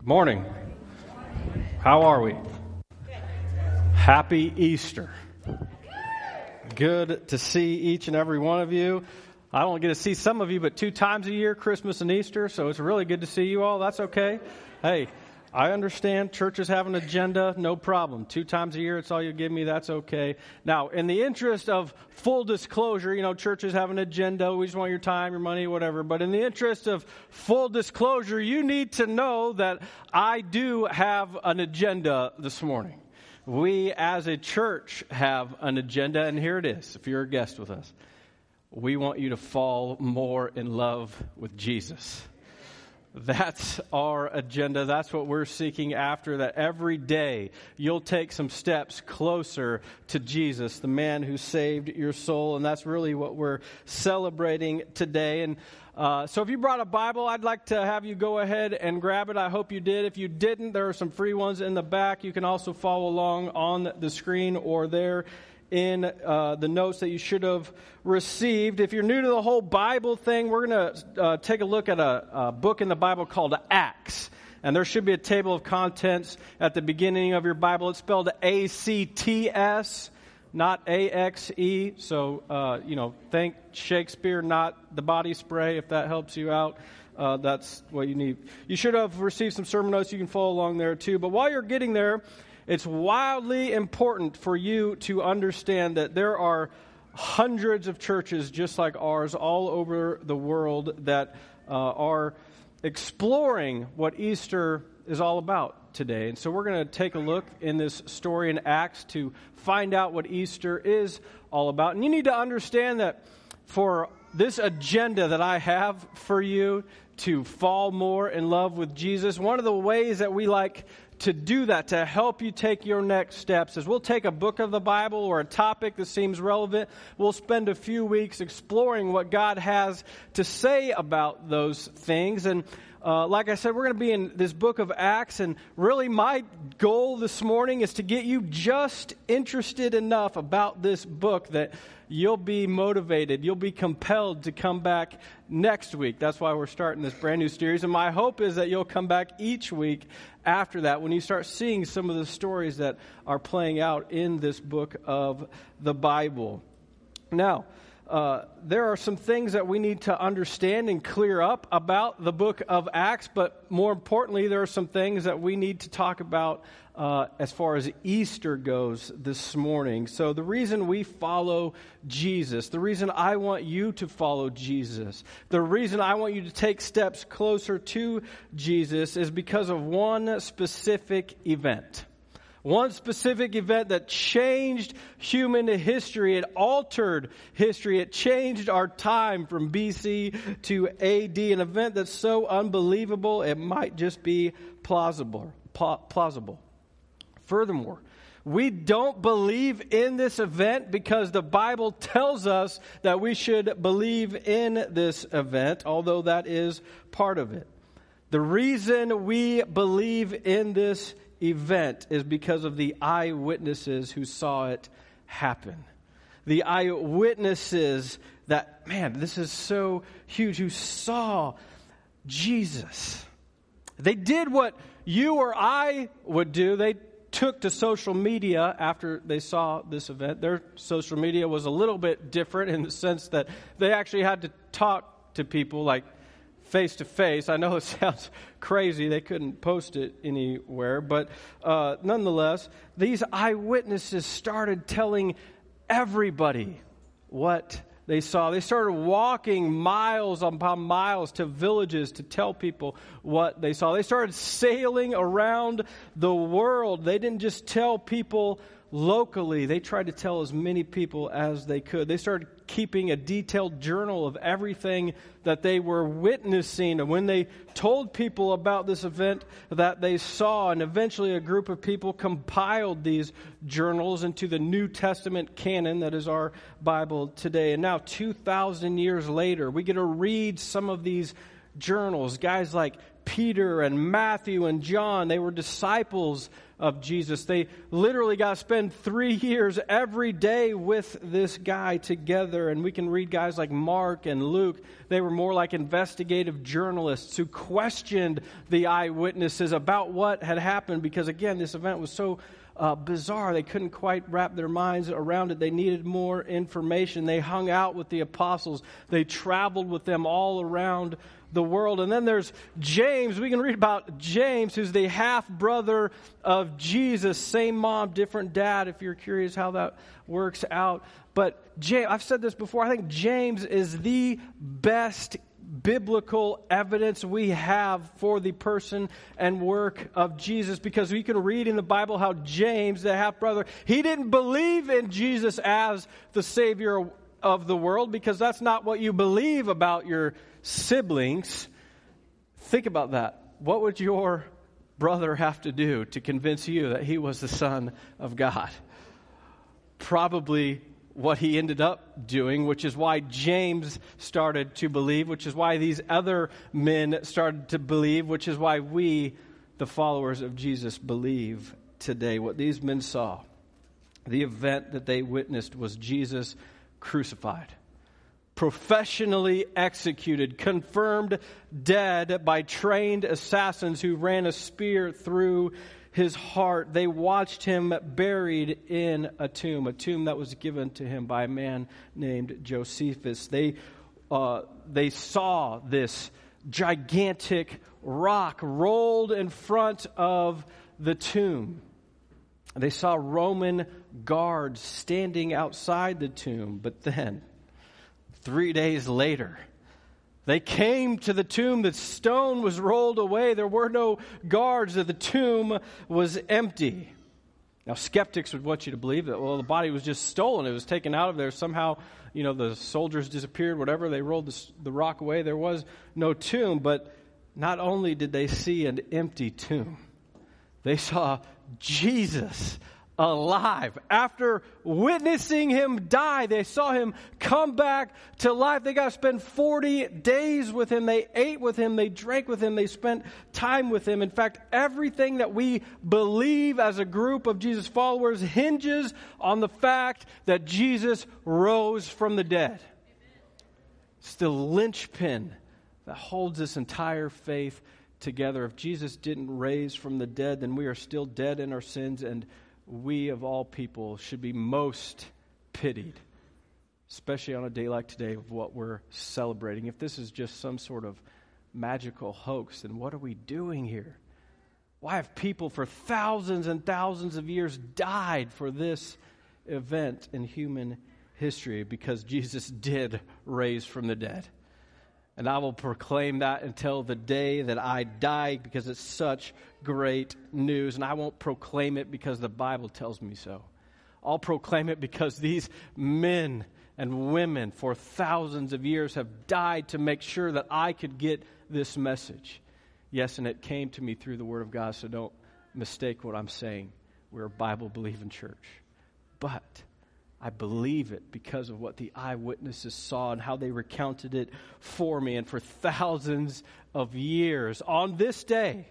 Good morning. How are we? Happy Easter. Good to see each and every one of you. I don't get to see some of you but two times a year, Christmas and Easter, so it's really good to see you all. That's okay. Hey, I understand churches have an agenda, no problem. Two times a year, it's all you give me, that's okay. Now, in the interest of full disclosure, you know, churches have an agenda, we just want your time, your money, whatever. But in the interest of full disclosure, you need to know that I do have an agenda this morning. We as a church have an agenda, and here it is, if you're a guest with us. We want you to fall more in love with Jesus. That's our agenda. That's what we're seeking after. That every day you'll take some steps closer to Jesus, the man who saved your soul. And that's really what we're celebrating today. And uh, so if you brought a Bible, I'd like to have you go ahead and grab it. I hope you did. If you didn't, there are some free ones in the back. You can also follow along on the screen or there in uh, the notes that you should have received. If you're new to the whole Bible thing, we're going to uh, take a look at a, a book in the Bible called Acts. And there should be a table of contents at the beginning of your Bible. It's spelled A C T S, not A X E. So, uh, you know, thank Shakespeare, not the body spray, if that helps you out. Uh, that's what you need. You should have received some sermon notes. You can follow along there too. But while you're getting there, it's wildly important for you to understand that there are hundreds of churches just like ours all over the world that uh, are exploring what Easter is all about today. And so we're going to take a look in this story in Acts to find out what Easter is all about. And you need to understand that for this agenda that I have for you to fall more in love with Jesus, one of the ways that we like to do that, to help you take your next steps, is we'll take a book of the Bible or a topic that seems relevant. We'll spend a few weeks exploring what God has to say about those things. And uh, like I said, we're going to be in this book of Acts, and really my goal this morning is to get you just interested enough about this book that you'll be motivated, you'll be compelled to come back next week. That's why we're starting this brand new series, and my hope is that you'll come back each week after that when you start seeing some of the stories that are playing out in this book of the Bible. Now, uh, there are some things that we need to understand and clear up about the book of Acts, but more importantly, there are some things that we need to talk about uh, as far as Easter goes this morning. So, the reason we follow Jesus, the reason I want you to follow Jesus, the reason I want you to take steps closer to Jesus is because of one specific event. One specific event that changed human history. It altered history. It changed our time from BC to AD. An event that's so unbelievable, it might just be plausible. plausible. Furthermore, we don't believe in this event because the Bible tells us that we should believe in this event, although that is part of it. The reason we believe in this event is because of the eyewitnesses who saw it happen. The eyewitnesses that, man, this is so huge, who saw Jesus. They did what you or I would do. They took to social media after they saw this event. Their social media was a little bit different in the sense that they actually had to talk to people like face to face. I know it sounds crazy. They couldn't post it anywhere. But uh, nonetheless, these eyewitnesses started telling everybody what they saw. They started walking miles upon miles to villages to tell people what they saw. They started sailing around the world. They didn't just tell people locally, they tried to tell as many people as they could. They started keeping a detailed journal of everything that they were witnessing. And when they told people about this event that they saw, and eventually a group of people compiled these journals into the New Testament canon that is our Bible today. And now, 2,000 years later, we get to read some of these journals. Guys like Peter and Matthew and John, they were disciples of Jesus. They literally got to spend three years every day with this guy together. And we can read guys like Mark and Luke. They were more like investigative journalists who questioned the eyewitnesses about what had happened because, again, this event was so uh, bizarre. They couldn't quite wrap their minds around it. They needed more information. They hung out with the apostles, they traveled with them all around the world. And then there's James. We can read about James, who's the half brother of Jesus. Same mom, different dad, if you're curious how that works out. But James, I've said this before, I think James is the best biblical evidence we have for the person and work of Jesus because we can read in the Bible how James, the half brother, he didn't believe in Jesus as the Savior of the world because that's not what you believe about your siblings, think about that. What would your brother have to do to convince you that he was the Son of God? Probably what he ended up doing, which is why James started to believe, which is why these other men started to believe, which is why we, the followers of Jesus, believe today. What these men saw, the event that they witnessed was Jesus crucified professionally executed, confirmed dead by trained assassins who ran a spear through his heart. They watched him buried in a tomb, a tomb that was given to him by a man named Josephus. They, uh, they saw this gigantic rock rolled in front of the tomb. They saw Roman guards standing outside the tomb, but then Three days later, they came to the tomb. The stone was rolled away. There were no guards. The tomb was empty. Now, skeptics would want you to believe that, well, the body was just stolen. It was taken out of there. Somehow, you know, the soldiers disappeared, whatever. They rolled the, the rock away. There was no tomb. But not only did they see an empty tomb, they saw Jesus alive. After witnessing him die, they saw him come back to life. They got to spend 40 days with him. They ate with him. They drank with him. They spent time with him. In fact, everything that we believe as a group of Jesus followers hinges on the fact that Jesus rose from the dead. It's the linchpin that holds this entire faith together. If Jesus didn't raise from the dead, then we are still dead in our sins and we of all people should be most pitied, especially on a day like today of what we're celebrating. If this is just some sort of magical hoax, then what are we doing here? Why have people for thousands and thousands of years died for this event in human history? Because Jesus did raise from the dead. And I will proclaim that until the day that I die because it's such great news. And I won't proclaim it because the Bible tells me so. I'll proclaim it because these men and women for thousands of years have died to make sure that I could get this message. Yes, and it came to me through the Word of God, so don't mistake what I'm saying. We're a Bible believing church. But I believe it because of what the eyewitnesses saw and how they recounted it for me. And for thousands of years, on this day,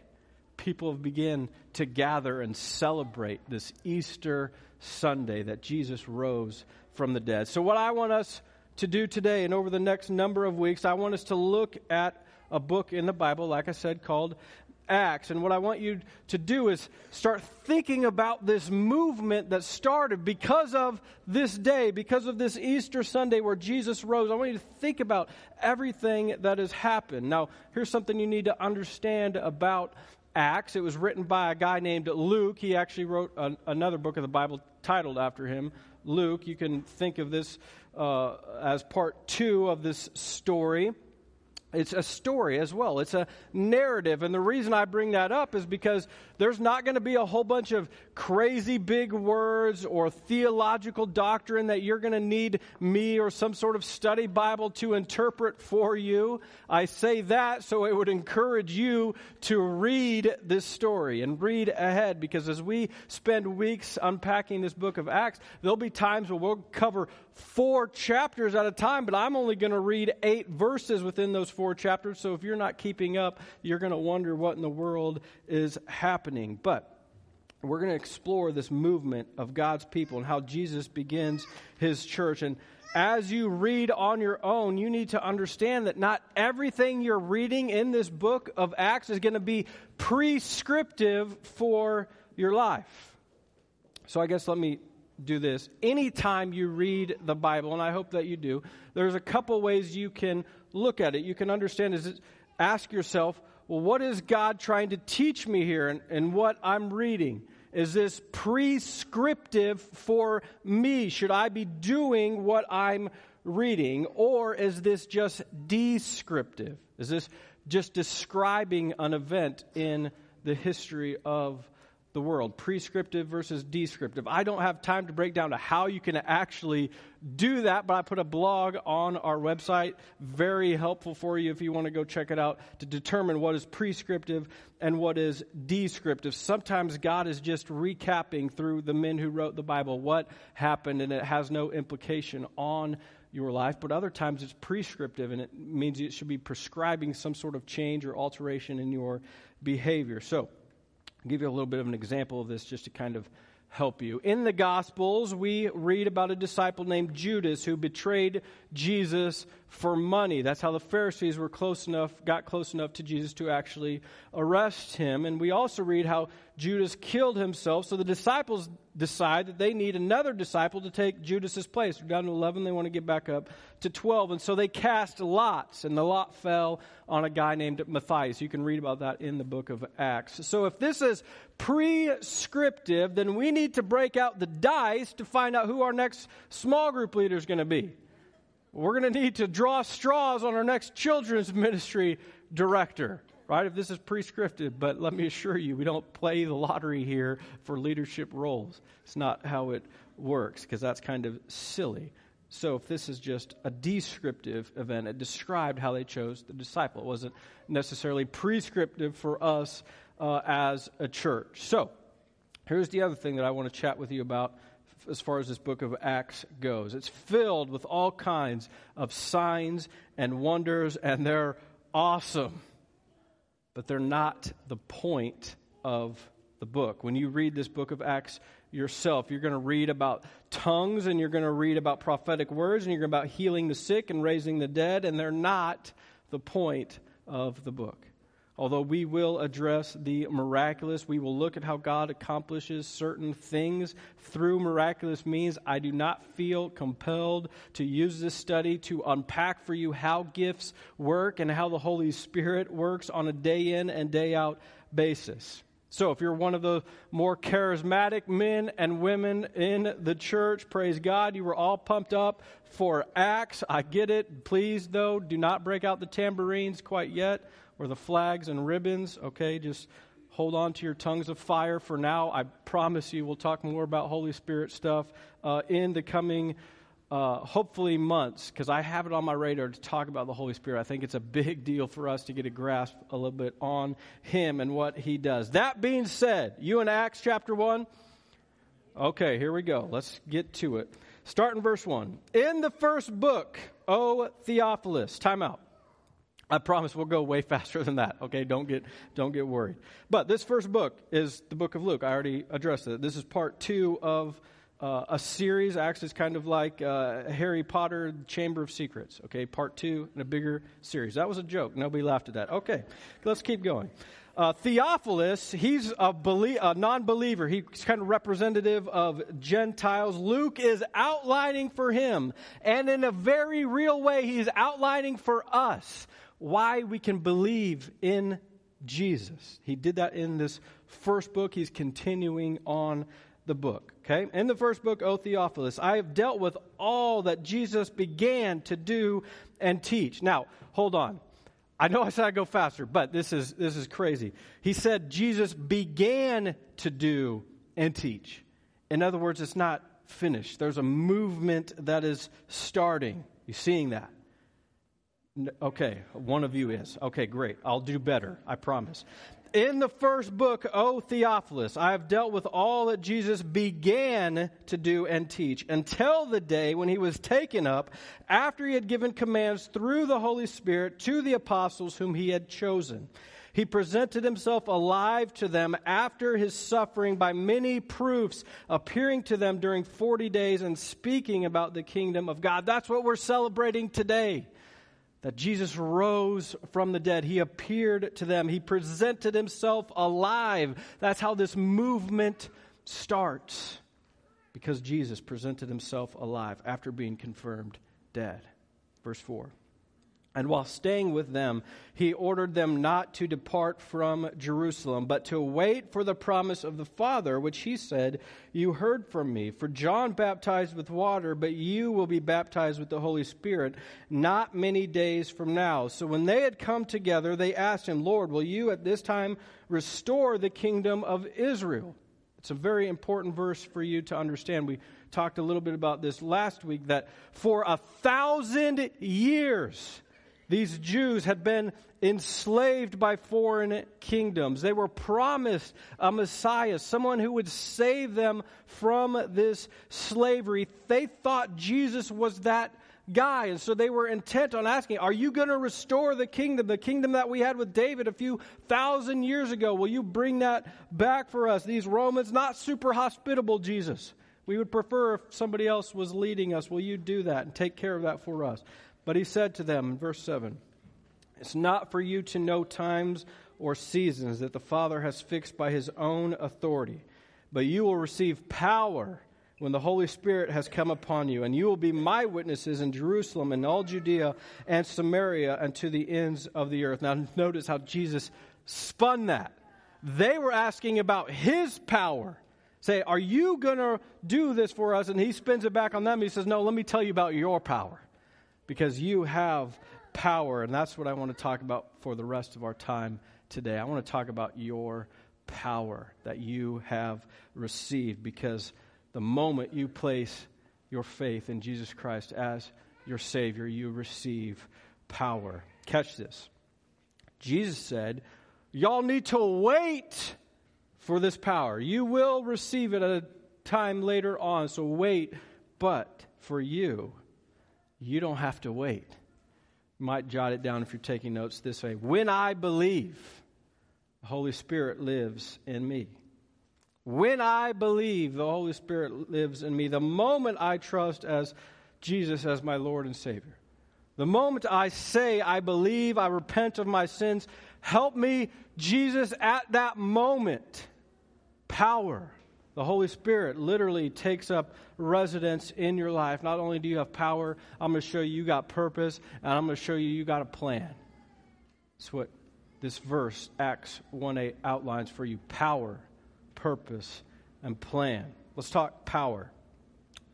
people have begun to gather and celebrate this Easter Sunday that Jesus rose from the dead. So, what I want us to do today and over the next number of weeks, I want us to look at a book in the Bible, like I said, called Acts. And what I want you to do is start thinking about this movement that started because of this day, because of this Easter Sunday where Jesus rose. I want you to think about everything that has happened. Now, here's something you need to understand about Acts. It was written by a guy named Luke. He actually wrote an, another book of the Bible titled after him, Luke. You can think of this uh, as part two of this story it's a story as well. It's a narrative. And the reason I bring that up is because there's not going to be a whole bunch of crazy big words or theological doctrine that you're going to need me or some sort of study Bible to interpret for you. I say that so it would encourage you to read this story and read ahead because as we spend weeks unpacking this book of Acts, there'll be times where we'll cover four chapters at a time, but I'm only going to read eight verses within those four chapters, so if you're not keeping up, you're going to wonder what in the world is happening. But we're going to explore this movement of God's people and how Jesus begins his church. And as you read on your own, you need to understand that not everything you're reading in this book of Acts is going to be prescriptive for your life. So I guess let me do this. Anytime you read the Bible, and I hope that you do, there's a couple ways you can look at it. You can understand is ask yourself, well, what is God trying to teach me here and, and what I'm reading? Is this prescriptive for me? Should I be doing what I'm reading? Or is this just descriptive? Is this just describing an event in the history of the world, prescriptive versus descriptive. I don't have time to break down to how you can actually do that, but I put a blog on our website, very helpful for you if you want to go check it out to determine what is prescriptive and what is descriptive. Sometimes God is just recapping through the men who wrote the Bible what happened and it has no implication on your life, but other times it's prescriptive and it means it should be prescribing some sort of change or alteration in your behavior. So, I'll give you a little bit of an example of this just to kind of help you. In the Gospels, we read about a disciple named Judas who betrayed Jesus for money. That's how the Pharisees were close enough, got close enough to Jesus to actually arrest him. And we also read how Judas killed himself. So the disciples decide that they need another disciple to take Judas's place. We're down to 11, they want to get back up to 12. And so they cast lots, and the lot fell on a guy named Matthias. You can read about that in the book of Acts. So if this is prescriptive, then we need to break out the dice to find out who our next small group leader is going to be. We're going to need to draw straws on our next children's ministry director, right? If this is prescriptive, but let me assure you, we don't play the lottery here for leadership roles. It's not how it works because that's kind of silly. So, if this is just a descriptive event, it described how they chose the disciple. It wasn't necessarily prescriptive for us uh, as a church. So, here's the other thing that I want to chat with you about as far as this book of Acts goes. It's filled with all kinds of signs and wonders, and they're awesome. But they're not the point of the book. When you read this book of Acts yourself, you're going to read about tongues and you're going to read about prophetic words and you're about healing the sick and raising the dead, and they're not the point of the book. Although we will address the miraculous, we will look at how God accomplishes certain things through miraculous means. I do not feel compelled to use this study to unpack for you how gifts work and how the Holy Spirit works on a day in and day out basis. So, if you're one of the more charismatic men and women in the church, praise God, you were all pumped up for Acts. I get it. Please, though, do not break out the tambourines quite yet or the flags and ribbons, okay? Just hold on to your tongues of fire for now. I promise you we'll talk more about Holy Spirit stuff uh, in the coming, uh, hopefully, months, because I have it on my radar to talk about the Holy Spirit. I think it's a big deal for us to get a grasp a little bit on Him and what He does. That being said, you in Acts chapter 1? Okay, here we go. Let's get to it. Start in verse 1. In the first book, O Theophilus, time out. I promise we'll go way faster than that. Okay, don't get don't get worried. But this first book is the book of Luke. I already addressed it. This is part two of uh, a series. Actually, it's kind of like uh, Harry Potter, Chamber of Secrets. Okay, part two in a bigger series. That was a joke. Nobody laughed at that. Okay, let's keep going. Uh, Theophilus, he's a, belie- a non believer. He's kind of representative of Gentiles. Luke is outlining for him, and in a very real way, he's outlining for us why we can believe in Jesus. He did that in this first book. He's continuing on the book. Okay? In the first book, O Theophilus, I have dealt with all that Jesus began to do and teach. Now, hold on. I know I said I'd go faster, but this is, this is crazy. He said Jesus began to do and teach. In other words, it's not finished. There's a movement that is starting. You seeing that? Okay, one of you is. Okay, great. I'll do better, I promise. In the first book, O Theophilus, I have dealt with all that Jesus began to do and teach until the day when he was taken up after he had given commands through the Holy Spirit to the apostles whom he had chosen. He presented himself alive to them after his suffering by many proofs, appearing to them during 40 days and speaking about the kingdom of God. That's what we're celebrating today that Jesus rose from the dead. He appeared to them. He presented himself alive. That's how this movement starts. Because Jesus presented himself alive after being confirmed dead. Verse 4. And while staying with them, he ordered them not to depart from Jerusalem, but to wait for the promise of the Father, which he said, You heard from me. For John baptized with water, but you will be baptized with the Holy Spirit not many days from now. So when they had come together, they asked him, Lord, will you at this time restore the kingdom of Israel? It's a very important verse for you to understand. We talked a little bit about this last week that for a thousand years, these Jews had been enslaved by foreign kingdoms. They were promised a Messiah, someone who would save them from this slavery. They thought Jesus was that guy. And so they were intent on asking, Are you going to restore the kingdom, the kingdom that we had with David a few thousand years ago? Will you bring that back for us? These Romans, not super hospitable, Jesus. We would prefer if somebody else was leading us. Will you do that and take care of that for us? But he said to them in verse 7 It's not for you to know times or seasons that the Father has fixed by his own authority, but you will receive power when the Holy Spirit has come upon you, and you will be my witnesses in Jerusalem and all Judea and Samaria and to the ends of the earth. Now, notice how Jesus spun that. They were asking about his power. Say, are you going to do this for us? And he spins it back on them. He says, no, let me tell you about your power because you have power. And that's what I want to talk about for the rest of our time today. I want to talk about your power that you have received because the moment you place your faith in Jesus Christ as your Savior, you receive power. Catch this. Jesus said, Y'all need to wait for this power. You will receive it at a time later on, so wait. But for you, you don't have to wait. You might jot it down if you're taking notes this way. When I believe, the Holy Spirit lives in me. When I believe, the Holy Spirit lives in me. The moment I trust as Jesus as my Lord and Savior. The moment I say, I believe, I repent of my sins, help me, Jesus, at that moment. Power the Holy Spirit literally takes up residence in your life. Not only do you have power, I'm going to show you you got purpose, and I'm going to show you you got a plan. That's what this verse, Acts 1 8, outlines for you power, purpose, and plan. Let's talk power.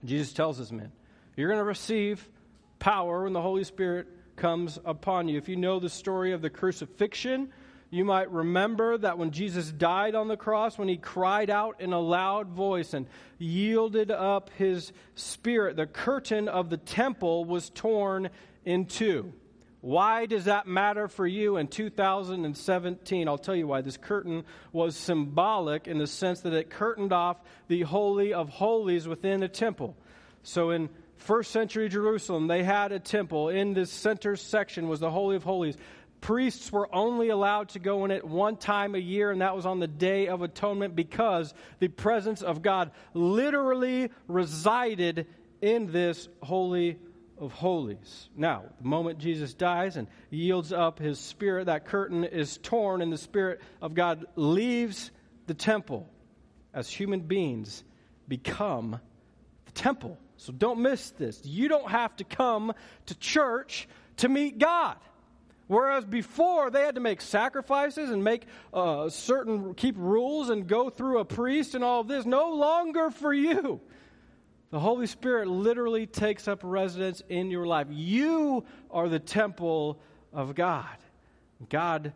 Jesus tells us, men, you're going to receive power when the Holy Spirit comes upon you. If you know the story of the crucifixion, you might remember that when Jesus died on the cross, when he cried out in a loud voice and yielded up his spirit, the curtain of the temple was torn in two. Why does that matter for you in 2017? I'll tell you why. This curtain was symbolic in the sense that it curtained off the Holy of Holies within a temple. So in first century Jerusalem, they had a temple. In this center section was the Holy of Holies priests were only allowed to go in it one time a year, and that was on the Day of Atonement because the presence of God literally resided in this Holy of Holies. Now, the moment Jesus dies and yields up his spirit, that curtain is torn, and the Spirit of God leaves the temple as human beings become the temple. So don't miss this. You don't have to come to church to meet God. Whereas before they had to make sacrifices and make uh, certain, keep rules and go through a priest and all of this, no longer for you. The Holy Spirit literally takes up residence in your life. You are the temple of God. God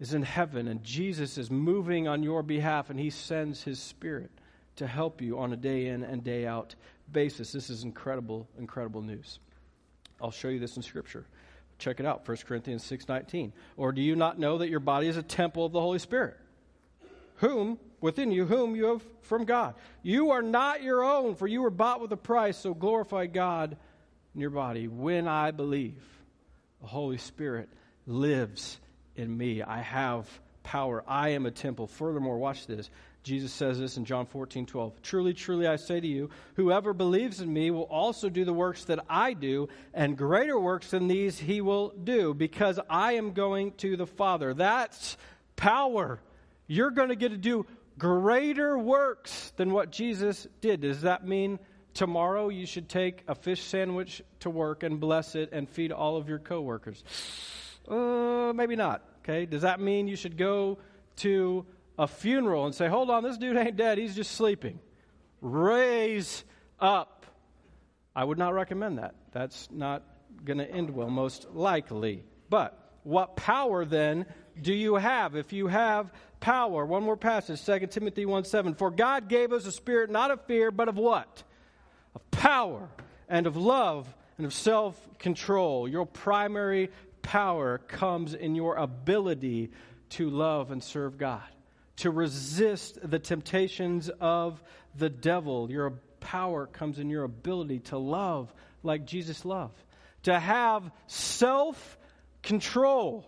is in heaven and Jesus is moving on your behalf and he sends his Spirit to help you on a day in and day out basis. This is incredible, incredible news. I'll show you this in Scripture. Check it out, 1 Corinthians 6:19. Or do you not know that your body is a temple of the Holy Spirit? Whom within you whom you have from God. You are not your own, for you were bought with a price, so glorify God in your body. When I believe, the Holy Spirit lives in me. I have power. I am a temple. Furthermore, watch this. Jesus says this in John 14, 12. Truly, truly, I say to you, whoever believes in me will also do the works that I do, and greater works than these he will do, because I am going to the Father. That's power. You're going to get to do greater works than what Jesus did. Does that mean tomorrow you should take a fish sandwich to work and bless it and feed all of your coworkers? Uh, maybe not. Okay. Does that mean you should go to a funeral and say, hold on, this dude ain't dead, he's just sleeping. Raise up. I would not recommend that. That's not going to end well, most likely. But what power then do you have? If you have power, one more passage, 2 Timothy 1 7. For God gave us a spirit not of fear, but of what? Of power and of love and of self control. Your primary power comes in your ability to love and serve God to resist the temptations of the devil. Your power comes in your ability to love like Jesus loved, to have self control.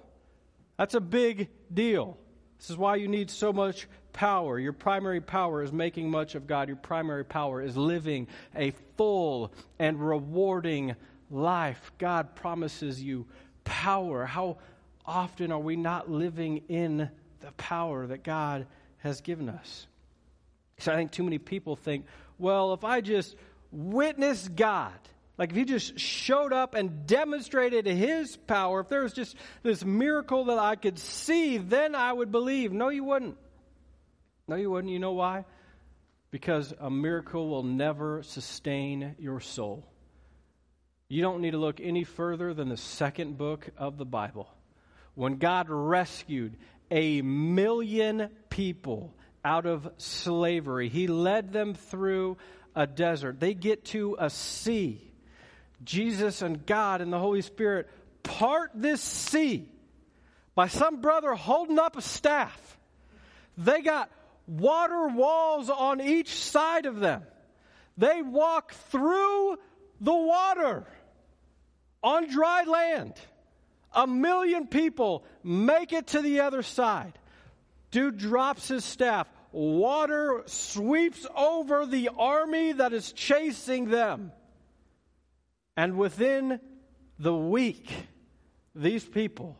That's a big deal. This is why you need so much power. Your primary power is making much of God. Your primary power is living a full and rewarding life. God promises you power. How often are we not living in the power that God has given us. So I think too many people think, well, if I just witness God, like if he just showed up and demonstrated his power, if there was just this miracle that I could see, then I would believe. No, you wouldn't. No, you wouldn't. You know why? Because a miracle will never sustain your soul. You don't need to look any further than the second book of the Bible. When God rescued a million people out of slavery. He led them through a desert. They get to a sea. Jesus and God and the Holy Spirit part this sea by some brother holding up a staff. They got water walls on each side of them. They walk through the water on dry land. A million people make it to the other side. Dude drops his staff. Water sweeps over the army that is chasing them. And within the week, these people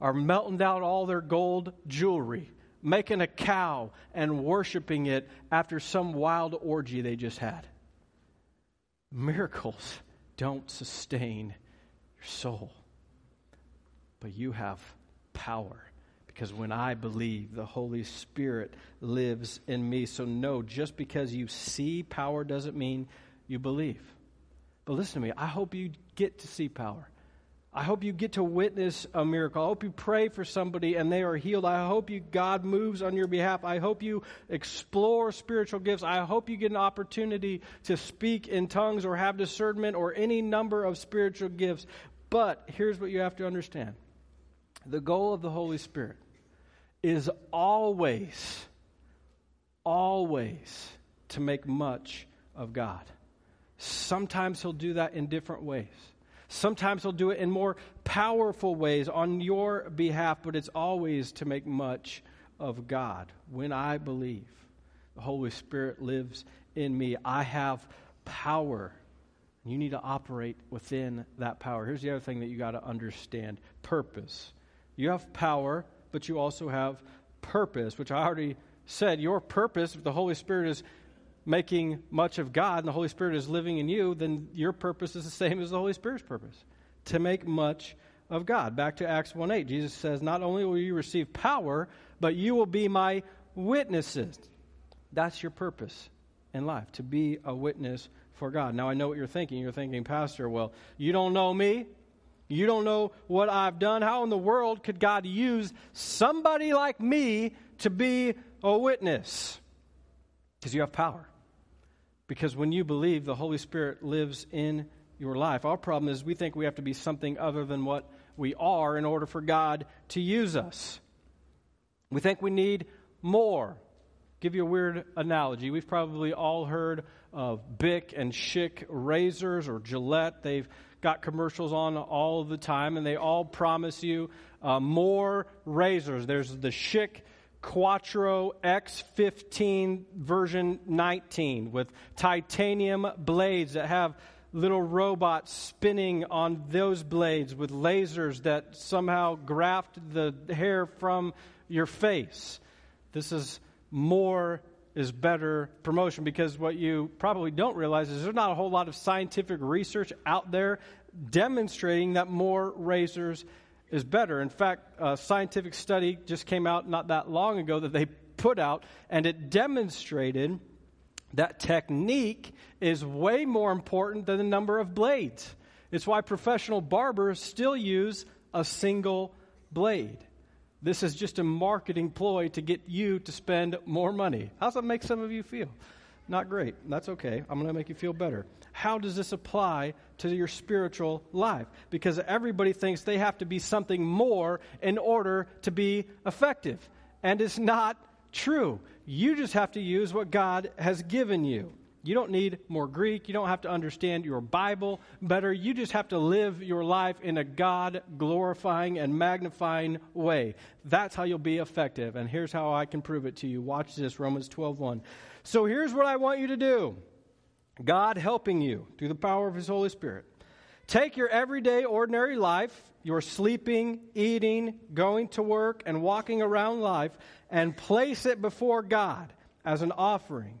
are melting down all their gold jewelry, making a cow and worshiping it after some wild orgy they just had. Miracles don't sustain your soul but you have power. Because when I believe, the Holy Spirit lives in me. So, no, just because you see power doesn't mean you believe. But listen to me, I hope you get to see power. I hope you get to witness a miracle. I hope you pray for somebody and they are healed. I hope you God moves on your behalf. I hope you explore spiritual gifts. I hope you get an opportunity to speak in tongues or have discernment or any number of spiritual gifts. But here's what you have to understand the goal of the Holy Spirit is always, always to make much of God. Sometimes He'll do that in different ways. Sometimes He'll do it in more powerful ways on your behalf, but it's always to make much of God. When I believe the Holy Spirit lives in me, I have power. You need to operate within that power. Here's the other thing that you got to understand purpose. You have power, but you also have purpose, which I already said. Your purpose, if the Holy Spirit is making much of God and the Holy Spirit is living in you, then your purpose is the same as the Holy Spirit's purpose to make much of God. Back to Acts 1 8, Jesus says, Not only will you receive power, but you will be my witnesses. That's your purpose in life, to be a witness for God. Now, I know what you're thinking. You're thinking, Pastor, well, you don't know me. You don't know what I've done. How in the world could God use somebody like me to be a witness? Because you have power. Because when you believe, the Holy Spirit lives in your life. Our problem is we think we have to be something other than what we are in order for God to use us. We think we need more. Give you a weird analogy. We've probably all heard of Bic and Schick razors or Gillette. They've got commercials on all the time, and they all promise you uh, more razors. There's the Schick Quattro X15 version 19 with titanium blades that have little robots spinning on those blades with lasers that somehow graft the hair from your face. This is more is better promotion because what you probably don't realize is there's not a whole lot of scientific research out there demonstrating that more razors is better. In fact, a scientific study just came out not that long ago that they put out, and it demonstrated that technique is way more important than the number of blades. It's why professional barbers still use a single blade. This is just a marketing ploy to get you to spend more money. How's that make some of you feel? Not great. That's okay. I'm going to make you feel better. How does this apply to your spiritual life? Because everybody thinks they have to be something more in order to be effective. And it's not true. You just have to use what God has given you. You don't need more Greek. You don't have to understand your Bible better. You just have to live your life in a God glorifying and magnifying way. That's how you'll be effective. And here's how I can prove it to you. Watch this Romans 12:1. So here's what I want you to do God helping you through the power of His Holy Spirit. Take your everyday, ordinary life, your sleeping, eating, going to work, and walking around life, and place it before God as an offering.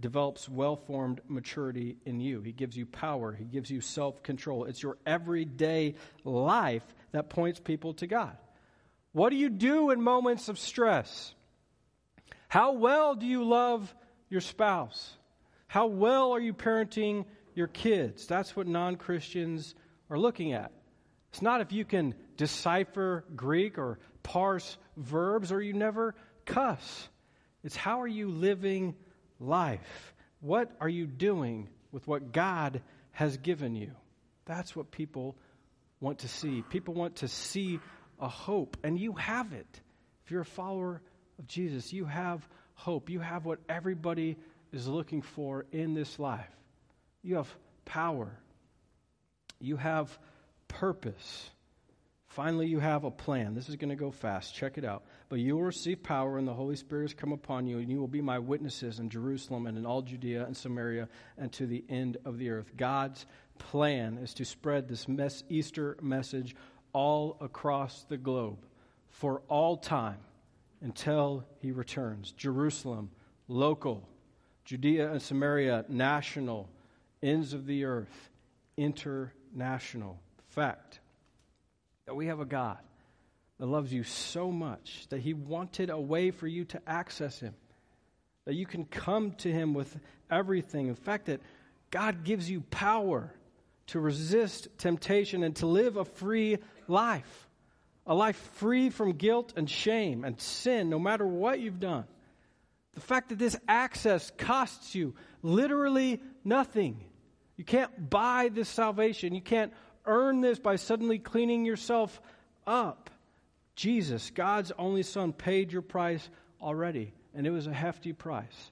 develops well formed maturity in you. He gives you power, He gives you self control. It's your everyday life that points people to God. What do you do in moments of stress? How well do you love your spouse? How well are you parenting your kids? That's what non Christians are looking at. It's not if you can decipher Greek or parse verbs or you never cuss. It's how are you living life? What are you doing with what God has given you? That's what people want to see. People want to see a hope, and you have it. If you're a follower of Jesus, you have hope. You have what everybody is looking for in this life. You have power. You have purpose. Finally, you have a plan. This is going to go fast. Check it out. But you will receive power, and the Holy Spirit has come upon you, and you will be my witnesses in Jerusalem and in all Judea and Samaria and to the end of the earth. God's plan is to spread this mess, Easter message all across the globe for all time until he returns. Jerusalem, local. Judea and Samaria, national. Ends of the earth, international. Fact that we have a God that loves you so much that he wanted a way for you to access him, that you can come to him with everything. In fact, that God gives you power to resist temptation and to live a free life a life free from guilt and shame and sin, no matter what you've done. The fact that this access costs you literally nothing. You can't buy this salvation. You can't earn this by suddenly cleaning yourself up. Jesus, God's only Son, paid your price already, and it was a hefty price.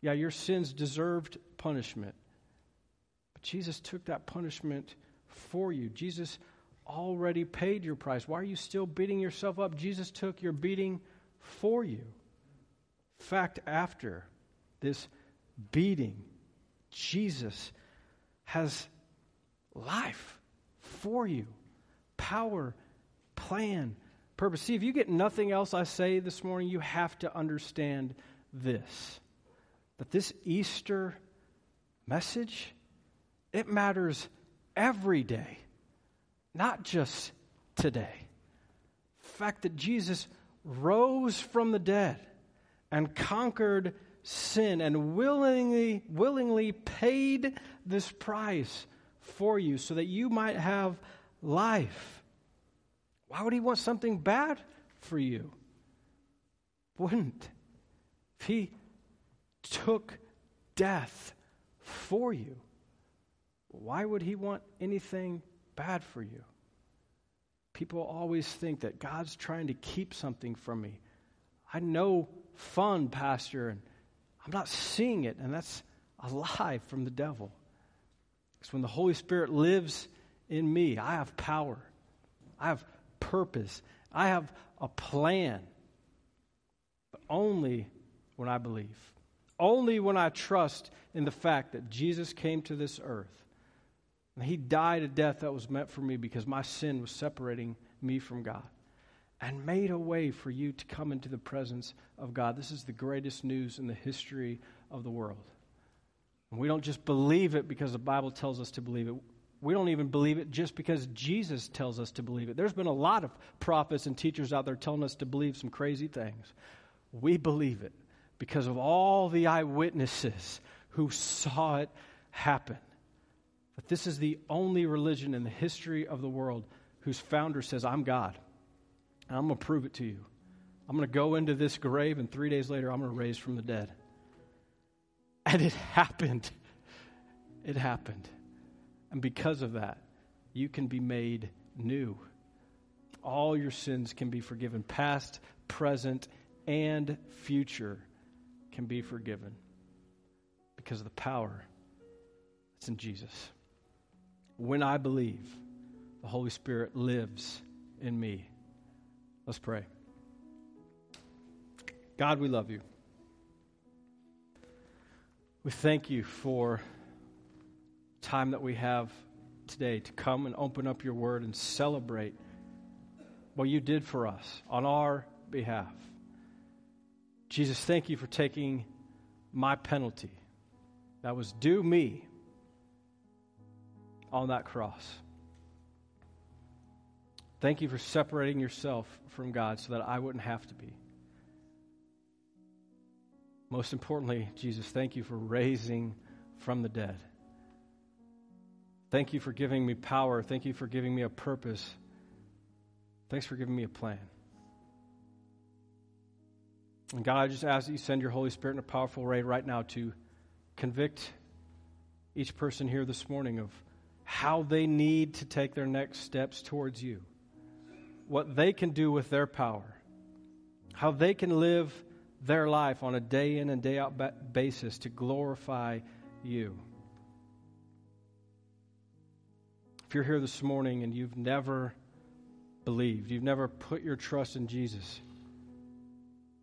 Yeah, your sins deserved punishment. But Jesus took that punishment for you. Jesus already paid your price. Why are you still beating yourself up? Jesus took your beating for you. Fact after this beating, Jesus has life for you power, plan, purpose. See, if you get nothing else I say this morning, you have to understand this that this Easter message, it matters every day not just today. fact that Jesus rose from the dead and conquered sin and willingly, willingly paid this price for you so that you might have life. Why would he want something bad for you? Wouldn't. If he took death for you, why would he want anything bad for you? People always think that God's trying to keep something from me. I know fun, Pastor, and I'm not seeing it, and that's a lie from the devil. When the Holy Spirit lives in me, I have power, I have purpose, I have a plan. But only when I believe, only when I trust in the fact that Jesus came to this earth and he died a death that was meant for me because my sin was separating me from God and made a way for you to come into the presence of God. This is the greatest news in the history of the world. And we don't just believe it because the Bible tells us to believe it. We don't even believe it just because Jesus tells us to believe it. There's been a lot of prophets and teachers out there telling us to believe some crazy things. We believe it because of all the eyewitnesses who saw it happen. But this is the only religion in the history of the world whose founder says, I'm God. And I'm going to prove it to you. I'm going to go into this grave, and three days later, I'm going to raise from the dead. And it happened. It happened. And because of that, you can be made new. All your sins can be forgiven, past, present, and future can be forgiven because of the power that's in Jesus when I believe, the Holy Spirit lives in me. Let's pray. God, we love you. We thank you for time that we have today to come and open up your word and celebrate what you did for us on our behalf. Jesus, thank you for taking my penalty that was due me on that cross. Thank you for separating yourself from God so that I wouldn't have to be. Most importantly, Jesus, thank you for raising from the dead. Thank you for giving me power. Thank you for giving me a purpose. Thanks for giving me a plan. And God, I just ask that you send your Holy Spirit in a powerful way right now to convict each person here this morning of how they need to take their next steps towards you, what they can do with their power, how they can live their life on a day in and day out basis to glorify you. If you're here this morning and you've never believed, you've never put your trust in Jesus,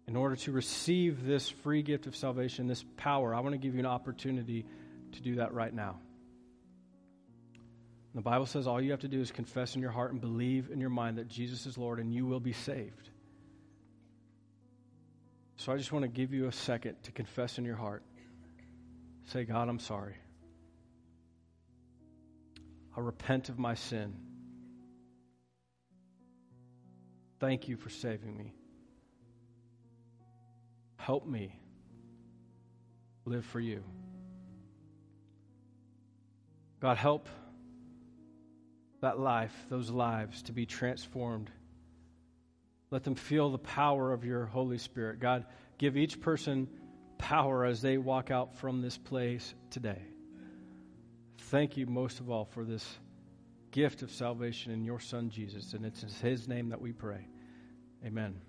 in order to receive this free gift of salvation, this power, I want to give you an opportunity to do that right now. The Bible says all you have to do is confess in your heart and believe in your mind that Jesus is Lord and you will be saved. So I just want to give you a second to confess in your heart. Say, God, I'm sorry. I repent of my sin. Thank you for saving me. Help me live for you. God, help that life, those lives, to be transformed. Let them feel the power of your Holy Spirit. God, give each person power as they walk out from this place today. Thank you most of all for this gift of salvation in your Son, Jesus. And it's in His name that we pray. Amen.